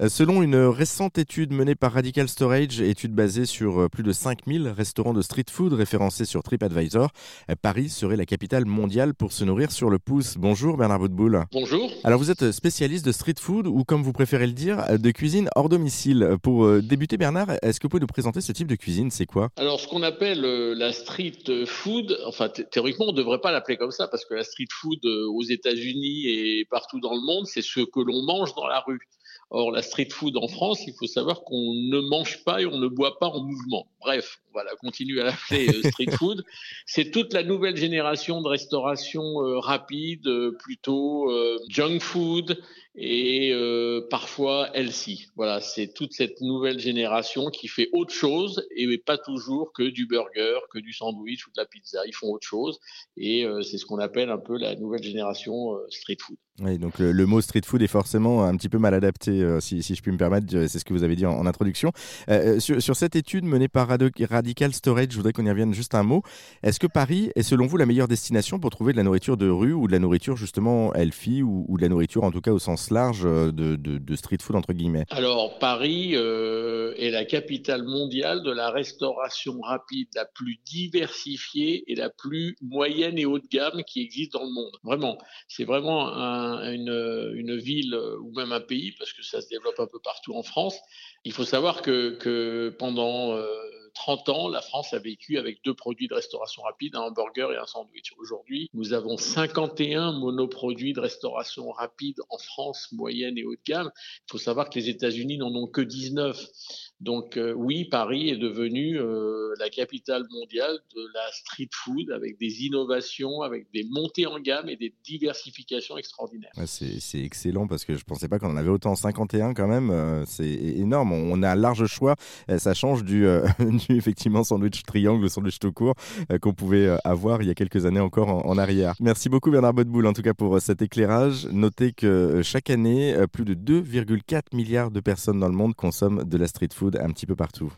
Euh, selon une récente étude menée par Radical Storage, étude basée sur euh, plus de 5000 restaurants de street food référencés sur TripAdvisor, euh, Paris serait la capitale mondiale pour se nourrir sur le pouce. Bonjour Bernard Boutboul. Bonjour. Alors vous êtes spécialiste de street food ou comme vous préférez le dire, de cuisine hors domicile. Pour débuter Bernard, est-ce que vous pouvez nous présenter ce type de cuisine? C'est quoi? Alors ce qu'on appelle la street food, enfin théoriquement on ne devrait pas l'appeler comme ça parce que la street food aux États-Unis et partout dans le monde, c'est ce que l'on mange dans la rue. Or, la street food en France, il faut savoir qu'on ne mange pas et on ne boit pas en mouvement. Bref, on va continuer à l'appeler euh, street food. C'est toute la nouvelle génération de restauration euh, rapide, euh, plutôt junk food et parfois healthy. Voilà, c'est toute cette nouvelle génération qui fait autre chose et pas toujours que du burger, que du sandwich ou de la pizza. Ils font autre chose et c'est ce qu'on appelle un peu la nouvelle génération street food. Oui, donc le, mot street food est forcément un petit peu mal adapté, si, je puis me permettre. C'est ce que vous avez dit en, introduction. sur, sur, cette étude menée par Radical Storage, je voudrais qu'on y revienne juste un mot. Est-ce que Paris est selon vous la meilleure destination pour trouver de la nourriture de rue ou de la nourriture justement healthy ou, de la nourriture en tout cas au sens large euh, de, street food entre guillemets? Alors Paris euh, est la capitale mondiale de la restauration rapide la plus diversifiée et la plus moyenne et haut de gamme qui existe dans le monde. Vraiment, c'est vraiment une, ville ou même un pays parce que ça se développe un peu partout en France. Il faut savoir que, que pendant euh, 30 ans, la France a vécu avec deux produits de restauration rapide, un hamburger et un sandwich. Aujourd'hui, nous avons 51 monoproduits de restauration rapide en France, moyenne et haut de gamme. Il faut savoir que les États-Unis n'en ont que 19. Donc euh, oui, Paris est devenu euh, la capitale mondiale de la street food avec des innovations, avec des montées en gamme et des diversifications extraordinaires. c'est excellent parce que je ne pensais pas qu'on en avait autant 51 quand même. Euh, c'est énorme. On a un large choix. Ça change du, effectivement sandwich triangle, sandwich tout court qu'on pouvait avoir il y a quelques années encore en, arrière. Merci beaucoup Bernard Bodboul en tout cas pour cet éclairage. Notez que chaque année, plus de 2,4 milliards de personnes dans le monde consomment de la street food un petit peu partout.